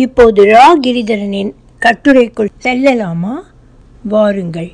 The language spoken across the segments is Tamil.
இப்போது ரா கிரிதரனின் கட்டுரைக்குள் செல்லலாமா? வாருங்கள்.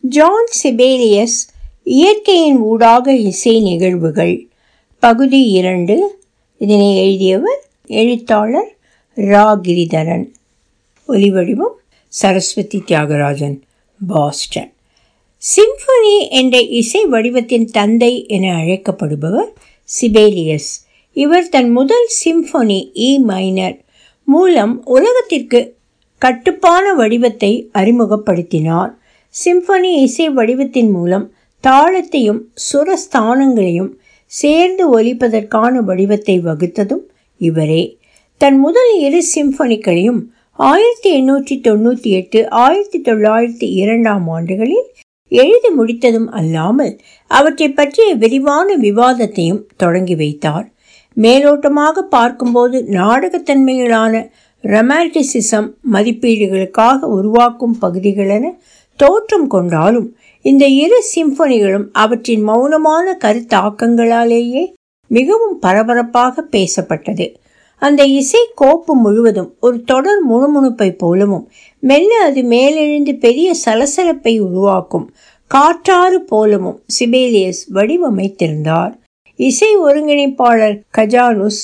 ஜான் சிபேலியஸ் இயற்கையின் ஊடாக இசை நிகழ்வுகள். பகுதி இரண்டு. இதனை எழுதியவர் எழுத்தாளர் ரா கிரிதரன் ஒலிவடிவம் சரஸ்வதி தியாகராஜன் பாஸ்டன். சிம்பனி என்ற இசை வடிவத்தின் தந்தை என அழைக்கப்படுபவர் சிபேலியஸ் இவர் தன் முதல் சிம்ஃபனி இ மைனர் மூலம் உலகத்திற்கு கட்டுப்பான வடிவத்தை அறிமுகப்படுத்தினார். சிம்பனி இசை வடிவத்தின் மூலம் தாளத்தையும் சுரஸ்தானங்களையும் சேர்ந்து ஒலிப்பதற்கான வடிவத்தை வகுத்ததும் இவரே. தன் முதல் இரு சிம்பனிகளையும் ஆயிரத்தி எண்ணூற்றி தொண்ணூற்றி எட்டு ஆயிரத்தி தொள்ளாயிரத்தி இரண்டாம் ஆண்டுகளில் எழுதி முடித்ததும் அல்லாமல் அவற்றை பற்றிய விரிவான விவாதத்தையும் தொடங்கி வைத்தார். மேலோட்டமாக பார்க்கும்போது நாடகத்தன்மையிலான ரொமான்டிசிசம் மதிப்பீடுகளுக்காக உருவாக்கும் பகுதிகளென தோற்றம் கொண்டாலும் இந்த இரு சிம்பனிகளும் அவற்றின் மௌனமான கருத்தாக்கங்களாலேயே மிகவும் பரபரப்பாக பேசப்பட்டது. அந்த இசை கோப்பு முழுவதும் ஒரு தொடர் முணுமுணுப்பை போலவும் மெல்ல அது மேலெழுந்து பெரிய சலசலப்பை உருவாக்கும் காற்றாறு போலவும் சிபேலியஸ் வடிவமைத்திருந்தார். இசை ஒருங்கிணைப்பாளர் கஜானுஸ்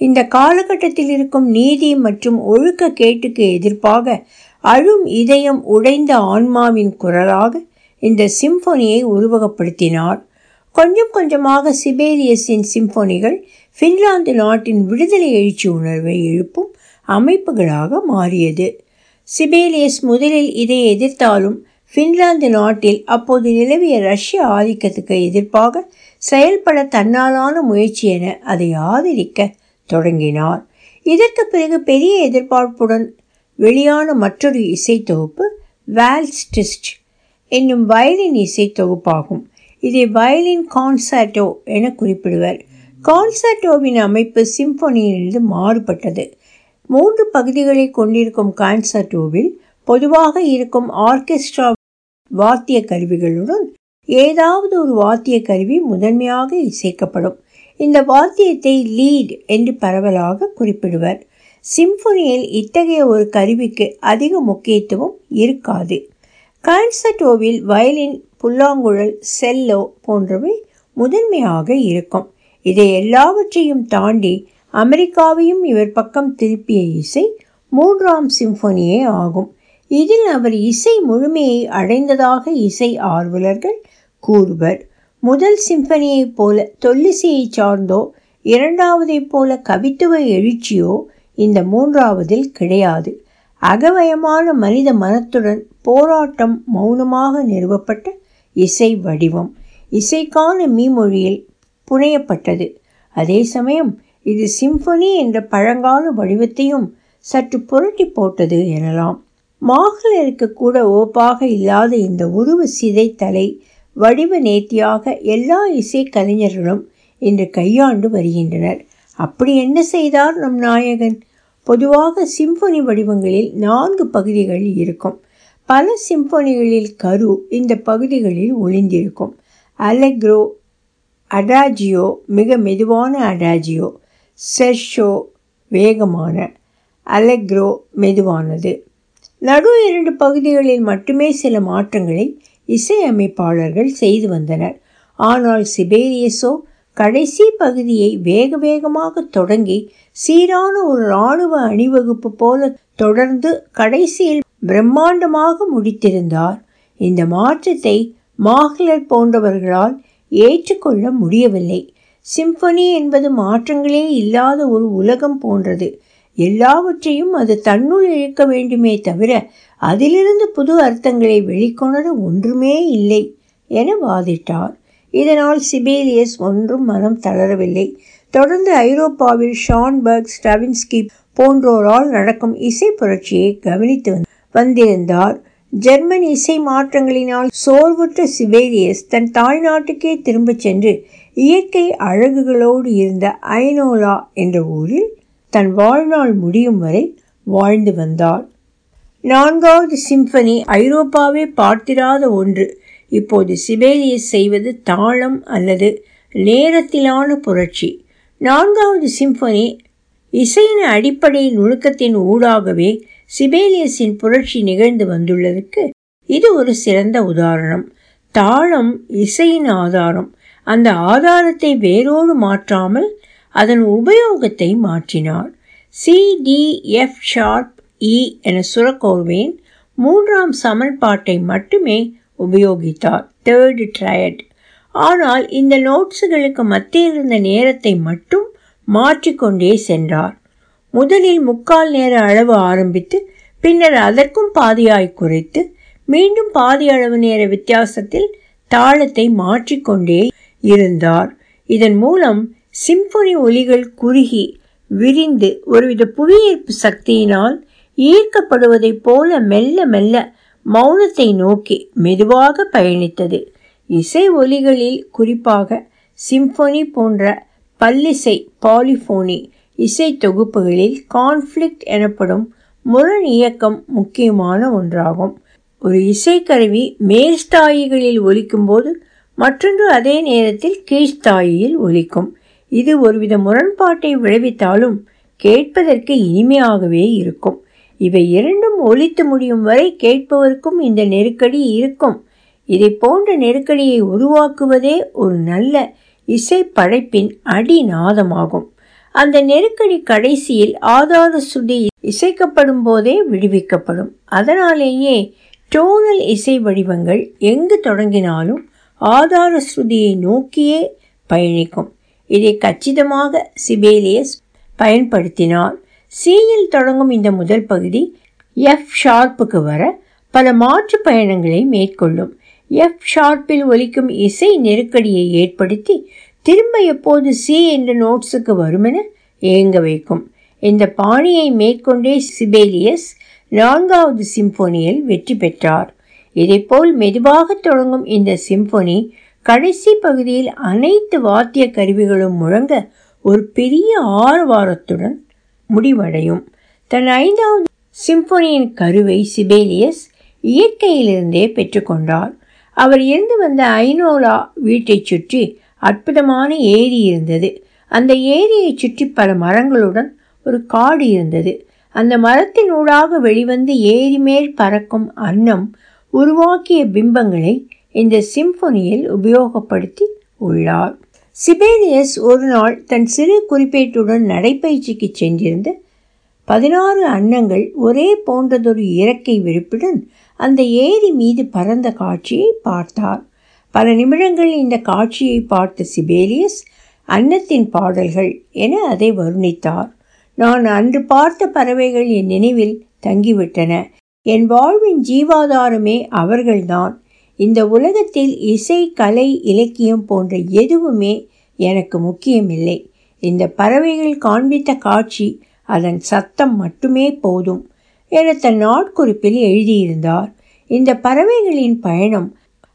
இந்த காலகட்டத்தில் இருக்கும் நீதி மற்றும் ஒழுக்க கேட்டுக்கு எதிர்ப்பாக அழும் இதயம் உடைந்த ஆன்மாவின் குரலாக இந்த சிம்பொனியை உருவகப்படுத்தினார். கொஞ்சம் கொஞ்சமாக சிபேலியஸின் சிம்பொனிகள் ஃபின்லாந்து நாட்டின் விடுதலை எழுச்சி உணர்வை எழுப்பும் அமைப்புகளாக மாறியது. சிபேலியஸ் முதலில் இதை எதிர்த்தாலும் ஃபின்லாந்து நாட்டில் அப்போது நிலவிய ரஷ்ய ஆதிக்கத்துக்கு எதிர்ப்பாக செயல்பட தன்னாலான முயற்சி என அதை ஆதரிக்க தொடங்கினார். இதற்கு பிறகு பெரிய எதிர்பார்ப்புடன் வெளியான மற்றொரு இசைத்தொகுப்பு வேல்ஸ்டிஸ்ட் என்னும் வயலின் இசைத்தொகுப்பாகும். இதை வயலின் கான்சர்டோ என குறிப்பிடுவர். கான்சர்டோவின் அமைப்பு சிம்பொனியிலிருந்து மாறுபட்டது. மூன்று பகுதிகளை கொண்டிருக்கும் கான்சர்டோவில் பொதுவாக இருக்கும் ஆர்கெஸ்ட்ரா வாத்திய கருவிகளுடன் ஏதாவது ஒரு வாத்திய கருவி முதன்மையாக இசைக்கப்படும். இந்த வாத்தியத்தை லீட் என்று பரவலாக குறிப்பிடுவர். சிம்பொனியில் இத்தகைய ஒரு கருவிக்கு அதிக முக்கியத்துவம் இருக்காது. கான்சர்டோவில் வயலின் புல்லாங்குழல் செல்லோ போன்றவை முதன்மையாக இருக்கும். இதை எல்லாவற்றையும் தாண்டி அமெரிக்காவையும் இவர் பக்கம் திருப்பிய இசை மூன்றாம் சிம்பொனியே ஆகும். இதில் அவர் இசை முழுமையை அடைந்ததாக இசை ஆர்வலர்கள் கூறுவர். முதல் சிம்பனியைப் போல தொல்லிசையை சார்ந்தோ இரண்டாவதைப் போல கவித்துவ எழுச்சியோ இந்த மூன்றாவதில் கிடையாது. அகவயமான மனித மனத்துடன் போராட்டம் மௌனமாக நிறுவப்பட்ட இசை வடிவம் இசைக்கான மீமொழியில் புனையப்பட்டது. அதே சமயம் இது சிம்பொனி என்ற பழங்கால வடிவத்தையும் சற்று புரட்டி போட்டது எனலாம். மாகலருக்கு கூட ஓப்பாக இல்லாத இந்த உருவ சிதைத்தலை வடிவ நேர்த்தியாக எல்லா இசை கலைஞர்களும் இன்று கையாண்டு வருகின்றனர். அப்படி என்ன செய்தார் நம் நாயகன்? பொதுவாக சிம்பொனி வடிவங்களில் நான்கு பகுதிகள் இருக்கும். பல சிம்பொனிகளில் கரு இந்த பகுதிகளில் ஒளிந்திருக்கும். அலெக்ரோ அடாஜியோ மிக மெதுவான அடாஜியோ செர்ஷோ வேகமான அலெக்ரோ மெதுவானது. நடு இரண்டு பகுதிகளில் மட்டுமே சில மாற்றங்களை இசையமைப்பாளர்கள் செய்து வந்தனர். ஆனால் சிபேரியஸோ கடைசி பகுதியை வேக வேகமாக தொடங்கி சீரான ஒரு இராணுவ அணிவகுப்பு போல தொடர்ந்து கடைசியில் பிரம்மாண்டமாக முடித்திருந்தார். இந்த மாற்றத்தை மாஹ்லர் போன்றவர்களால் ஏற்றுக்கொள்ள முடியவில்லை. சிம்பனி என்பது மாற்றங்களே இல்லாத ஒரு உலகம் போன்றது. எல்லாவற்றையும் அது தன்னுள் இழுக்க வேண்டுமே தவிர அதிலிருந்து புது அர்த்தங்களை வெளிக்கொணர ஒன்றுமே இல்லை என வாதிட்டார். இதனால் சிபேலியஸ் ஒன்றும் மனம் தளரவில்லை. தொடர்ந்து ஐரோப்பாவில் ஷான்பர்க் ஸ்டவின்ஸ்கி போன்றோரால் நடக்கும் இசை புரட்சியை கவனித்து வந்திருந்தார். ஜெர்மன் இசை மாற்றங்களினால் சோர்வுற்ற சிபேலியஸ் தன் தாய்நாட்டுக்கே திரும்பச் சென்று இயற்கை அழகுகளோடு இருந்த ஐனோலா என்ற ஊரில் தன் வாழ்நாள் முடியும் வரை வாழ்ந்து வந்தார் நான்காவது சிம்பனி ஐரோப்பாவே பார்த்திராத ஒன்று. இப்போது சிபேலியஸ் செய்வது தாளம் அல்லது நேரத்திலான புரட்சி. நான்காவது சிம்பனி இசையின் அடிப்படை நுணுக்கத்தின் ஊடாகவே சிபேலியஸின் புரட்சி நிகழ்ந்து வந்துள்ளதற்கு இது ஒரு சிறந்த உதாரணம். தாளம் இசையின் ஆதாரம். அந்த ஆதாரத்தை வேரோடு மாற்றாமல் அதன் உபயோகத்தை மாற்றினார். C D F sharp E என சுரக்கோர்வேன். மூன்றாம் சமன்பாட்டை மட்டுமே உபயோகித்தார். தேர்டு ட்ரையட் ஆனால் இந்த நோட்ஸுகளுக்கு மத்தியில் இருந்த நேரத்தை மட்டும் மாற்றிக்கொண்டே சென்றார். முதலில் முக்கால் நேர அளவு ஆரம்பித்து பின்னர் அதற்கும் பாதியாய் குறைத்து மீண்டும் பாதி அளவு நேர வித்தியாசத்தில் தாளத்தை மாற்றிக்கொண்டே இருந்தார். இதன் மூலம் சிம்பொனி ஒலிகள் குறுகி விரிந்து ஒருவித புவியீர்ப்பு சக்தியினால் ஈர்க்கப்படுவதைப் போல மெல்ல மெல்ல மௌனத்தை நோக்கி மெதுவாக பயணித்தது. இசை ஒலிகளில் குறிப்பாக சிம்பொனி போன்ற பல்லிசை பாலிஃபோனி இசை தொகுப்புகளில் கான்ஃப்ளிக்ட் எனப்படும் முரண் இயக்கம் முக்கியமான ஒன்றாகும். ஒரு இசைக்கருவி மேல்ஸ்தாயிகளில் ஒலிக்கும்போது மற்றொன்று அதே நேரத்தில் கீழ்ஸ்தாயியில் ஒலிக்கும். இது ஒருவித முரண்பாட்டை விளைவித்தாலும் கேட்பதற்கு இனிமையாகவே இருக்கும். இவை இரண்டும் ஒழித்து முடியும் வரை கேட்பவருக்கும் இந்த நெருக்கடி இருக்கும். இதை போன்ற நெருக்கடியை உருவாக்குவதே ஒரு நல்ல இசை படைப்பின் அடிநாதமாகும். அந்த நெருக்கடி கடைசியில் ஆதார சுடி இசைக்கப்படும் போதே விடுவிக்கப்படும். அதனாலேயே டோனல் இசை வடிவங்கள் எங்கு தொடங்கினாலும் ஆதார ஸ்ருதியை நோக்கியே பயணிக்கும். இதை கச்சிதமாக சிபேலியஸ் பயன்படுத்தினார். சியில் தொடங்கும் இந்த முதல் பகுதி எஃப் ஷார்ப்புக்கு வர பல மாற்று பயணங்களை மேற்கொள்ளும். எஃப் ஷார்ப்பில் ஒலிக்கும் இசை நெருக்கடியை ஏற்படுத்தி திரும்ப எப்போது சி என்ற நோட்ஸுக்கு வருமென ஏங்க வைக்கும். இந்த பாணியை மேற்கொண்டே சிபேலியஸ் நான்காவது சிம்போனியில் வெற்றி பெற்றார். இதைப்போல் மெதுவாக தொடங்கும் இந்த சிம்போனி கடைசி பகுதியில் அனைத்து வாத்திய கருவிகளும் முழங்க ஒரு பெரிய ஆரவாரத்துடன் முடிவடையும். தன் ஐந்தாவது சிம்பொனியின் கருவை சிபேலியஸ் இயற்கையிலிருந்தே பெற்றுக்கொண்டார் அவர் இருந்து வந்த ஐநோலா வீட்டைச் சுற்றி அற்புதமான ஏரி இருந்தது. அந்த ஏரியை சுற்றி பல மரங்களுடன் ஒரு காடு இருந்தது. அந்த மரத்தின் ஊடாக வெளிவந்து ஏரி மேல் பறக்கும் அன்னம் உருவாக்கிய பிம்பங்களை இந்த சிம்பொனியில் உபயோகப்படுத்தி உள்ளார் சிபேலியஸ் ஒரு நாள் தன் சிறு குறிப்பேட்டுடன் நடைப்பயிற்சிக்கு சென்றிருந்து பதினாறு அன்னங்கள் ஒரே போன்றதொரு இறக்கை விருப்புடன் அந்த ஏரி மீது பறந்த காட்சியை பார்த்தார். பல நிமிடங்கள் இந்த காட்சியை பார்த்த சிபேலியஸ் அன்னத்தின் பாடல்கள் என அதை வர்ணித்தார். நான் அன்று பார்த்த பறவைகள் என் நினைவில் தங்கிவிட்டன. என் வாழ்வின் ஜீவாதாரமே அவர்கள்தான். இந்த உலகத்தில் இசை கலை இலக்கியம் போன்ற எதுவுமே எனக்கு முக்கியமில்லை. இந்த பறவைகள் காண்பித்த காட்சி அதன் சத்தம் மட்டுமே போதும் என தன் நாட்குறிப்பில் எழுதியிருந்தார். இந்த பறவைகளின் பயணம்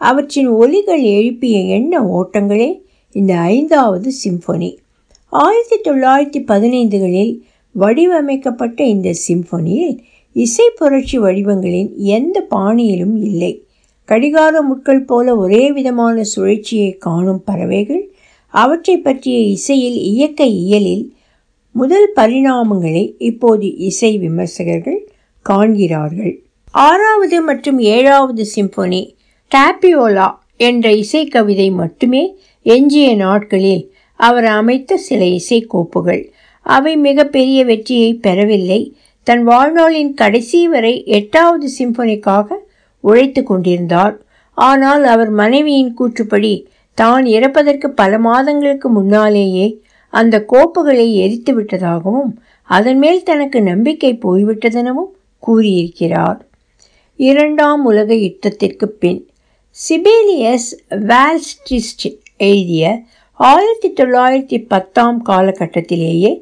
அவற்றின் ஒலிகள் எழுப்பிய எண்ண ஓட்டங்களே இந்த ஐந்தாவது சிம்பொனி. ஆயிரத்தி தொள்ளாயிரத்தி பதினைந்துகளில் வடிவமைக்கப்பட்ட இந்த சிம்பொனியில் இசை புரட்சி வடிவங்களின் எந்த பாணியிலும் இல்லை. கடிகார முட்கள் போல ஒரே விதமான சுழற்சியை காணும் பறவைகள் அவற்றை பற்றிய இசையில் இயக்க இயலில் முதல் பரிணாமங்களை இப்போது இசை விமர்சகர்கள் காண்கிறார்கள். ஆறாவது மற்றும் ஏழாவது சிம்போனி டாப்பியோலா என்ற இசைக்கவிதை மட்டுமே எஞ்சிய நாட்களில் அவர் அமைத்த சில இசைக்கோப்புகள் அவை மிகப்பெரிய வெற்றியை பெறவில்லை. தன் வாழ்நாளின் கடைசி வரை எட்டாவது சிம்பொனிக்காக உழைத்து கொண்டிருந்தார் ஆனால் அவர் மனைவியின் கூற்றுப்படி தான் இறப்பதற்கு பல மாதங்களுக்கு முன்னாலேயே அந்த கோப்புகளை எரித்து விட்டதாகவும் அதன் மேல் தனக்கு நம்பிக்கை போய்விட்டதெனவும் கூறியிருக்கிறார். இரண்டாம் உலக யுத்தத்திற்கு பின் சிபேலியஸ் வேல்ஸ்டிஸ்ட் எழுதிய ஆயிரத்தி தொள்ளாயிரத்தி பத்தாம் காலகட்டத்திலேயே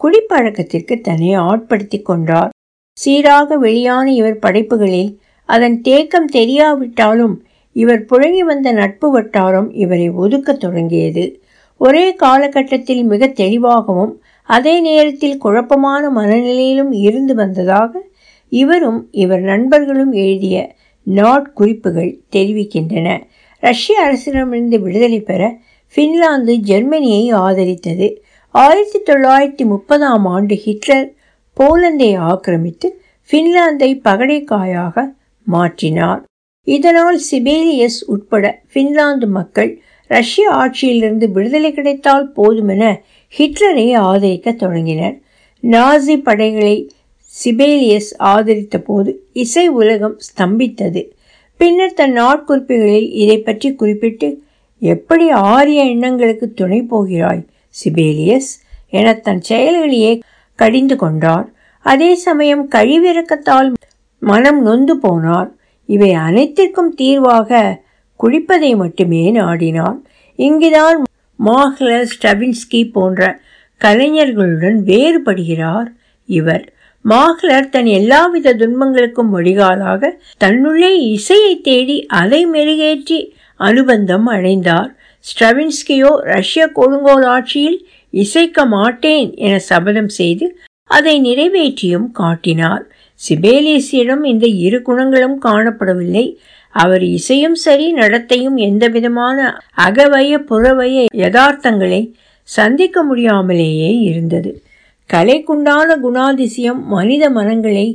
குடிப்பழக்கத்திற்கு தன்னை ஆட்படுத்தி கொண்டார். சீராக வெளியான இவர் படைப்புகளில் அதன் தேக்கம் தெரியாவிட்டாலும் இவர் புழங்கி வந்த நட்பு வட்டாரம் இவரை ஒதுக்கத் தொடங்கியது. ஒரே காலகட்டத்தில் மிக தெளிவாகவும் அதே நேரத்தில் குழப்பமான மனநிலையிலும் இருந்து வந்ததாக இவரும் இவர் நண்பர்களும் எழுதிய நாட்குறிப்புகள் தெரிவிக்கின்றன. ரஷ்ய அரசிடமிருந்து விடுதலை பெற ஃபின்லாந்து ஜெர்மனியை ஆதரித்தது. ஆயிரத்தி தொள்ளாயிரத்தி முப்பதாம் ஆண்டு ஹிட்லர் போலந்தை ஆக்கிரமித்து ஃபின்லாந்தை பகடைக்காயாக மாற்றினார். இதனால் சிபேலியஸ் உட்பட பின்லாந்து மக்கள் ரஷ்ய ஆட்சியிலிருந்து விடுதலை கிடைத்தால் போதுமென ஹிட்லரை ஆதரிக்க தொடங்கினர். நாசி படைகளை சிபேலியஸ் ஆதரித்த போது இசை உலகம் ஸ்தம்பித்தது. பின்னர் தன் நாட்குறிப்புகளில் இதை பற்றி குறிப்பிட்டு எப்படி ஆரிய எண்ணங்களுக்கு துணை போகிறாய் சிபேலியஸ் என தன் செயல்களையே கடிந்து கொண்டார். அதே சமயம் கழிவிறக்கத்தால் மனம் நொந்து போனார் இவை அனைத்திற்கும் தீர்வாக குடிப்பதை மட்டுமே நாடினார் இங்குதான் மாஹ்லர் ஸ்டவின்ஸ்கி போன்ற கலைஞர்களுடன் வேறுபடுகிறார் இவர். மாஹ்லர் தன் எல்லாவித துன்பங்களுக்கும் வடிகாலாக தன்னுள்ளே இசையை தேடி அதை மெருகேற்றி அனுபந்தம் அடைந்தார். ஸ்ட்ரவின்ஸ்கியோ ரஷ்ய கொடுங்கோல் ஆட்சியில் இசைக்க மாட்டேன் என சபதம் செய்து அதை நிறைவேற்றியும் காட்டினார். சிபேலியஸிடம் இந்த இரு குணங்களும் காணப்படவில்லை. அவர் இசையும் சரி நடத்தையும் எந்தவிதமான அகவய புறவய யதார்த்தங்களை சந்திக்க முடியாமலேயே இருந்தது. கலைக்குண்டான குணாதிசயம் மனித மனங்களை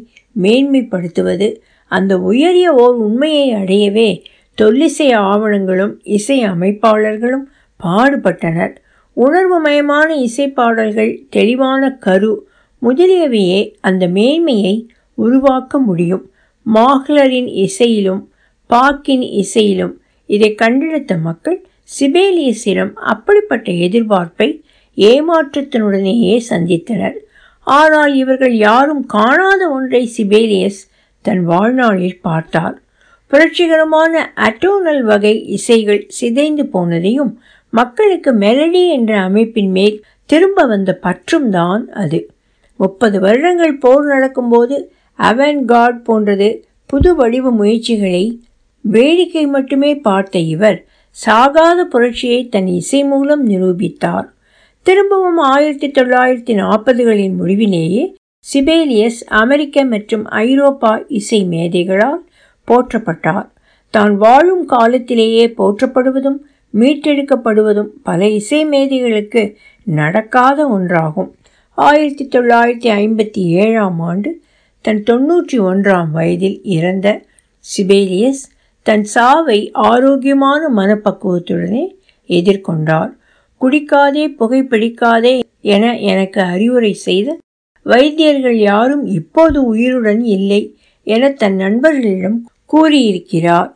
மேன்மைப்படுத்துவது அந்த உயரிய ஓர் உண்மையை அடையவே தொல்லிசை ஆவணங்களும் இசை அமைப்பாளர்களும் பாடுபட்டனர். உணர்வுமயமான இசைப்பாடல்கள் தெளிவான கரு முதலியவையே அந்த மேன்மையை உருவாக்க முடியும். மாஹ்லரின் இசையிலும் பாக்கின் இசையிலும் இதை கண்டெடுத்த மக்கள் சிபேலியஸிடம் அப்படிப்பட்ட எதிர்பார்ப்பை ஏமாற்றத்தினுடனேயே சந்தித்தனர். ஆனால் இவர்கள் யாரும் காணாத ஒன்றை சிபேலியஸ் தன் வாழ்நாளில் பார்த்தார். புரட்சிகரமான அட்டோனல் வகை இசைகள் சிதைந்து போனதையும் மக்களுக்கு மெலடி என்ற அமைப்பின் மேல் திரும்ப வந்த பற்றும் தான் அது. முப்பது வருடங்கள் போர் நடக்கும்போது அவன்கார்ட் போன்றது புது வடிவ முயற்சிகளை வேடிக்கை மட்டுமே பார்த்த இவர் சாகாத புரட்சியை தன் இசை மூலம் நிரூபித்தார். திரும்பவும் ஆயிரத்தி தொள்ளாயிரத்தி நாற்பதுகளின் முடிவிலேயே சிபேலியஸ் அமெரிக்க மற்றும் ஐரோப்பா இசை மேதைகளால் போற்றப்பட்டார். தான் வாழும் காலத்திலேயே போற்றப்படுவதும் மீட்டெடுக்கப்படுவதும் பல இசை மேதைகளுக்கு நடக்காத ஒன்றாகும். ஆயிரத்தி தொள்ளாயிரத்தி ஐம்பத்தி ஏழாம் ஆண்டு தன் தொன்னூற்றி ஒன்றாம் வயதில் இறந்த சிபேலியஸ் தன் சாவை ஆரோக்கியமான மனப்பக்குவத்துடனே எதிர்கொண்டார். குடிக்காதே புகைப்பிடிக்காதே என எனக்கு அறிவுரை செய்த வைத்தியர்கள் யாரும் இப்போது உயிருடன் இல்லை என தன் நண்பர்களிடம் கூறியிருக்கிறார்.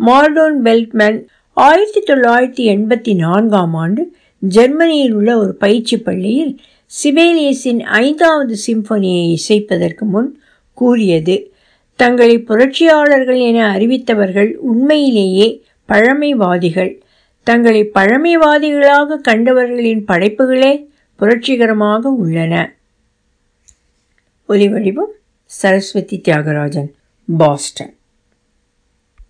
மார்டோன் பெல்ட்மேன் ஆயிரத்தி தொள்ளாயிரத்தி எண்பத்தி நான்காம் ஆண்டு ஜெர்மனியில் உள்ள ஒரு பயிற்சி பள்ளியில் சிபேலியஸின் ஐந்தாவது சிம்பனியை இசைப்பதற்கு முன் கூறியது தங்களை புரட்சியாளர்கள் என அறிவித்தவர்கள் உண்மையிலேயே பழமைவாதிகள். தங்களை பழமைவாதிகளாக கண்டவர்களின் படைப்புகளே புரட்சிகரமாக உள்ளன. ஒலிவடிவம் சரஸ்வதி தியாகராஜன் பாஸ்டன்.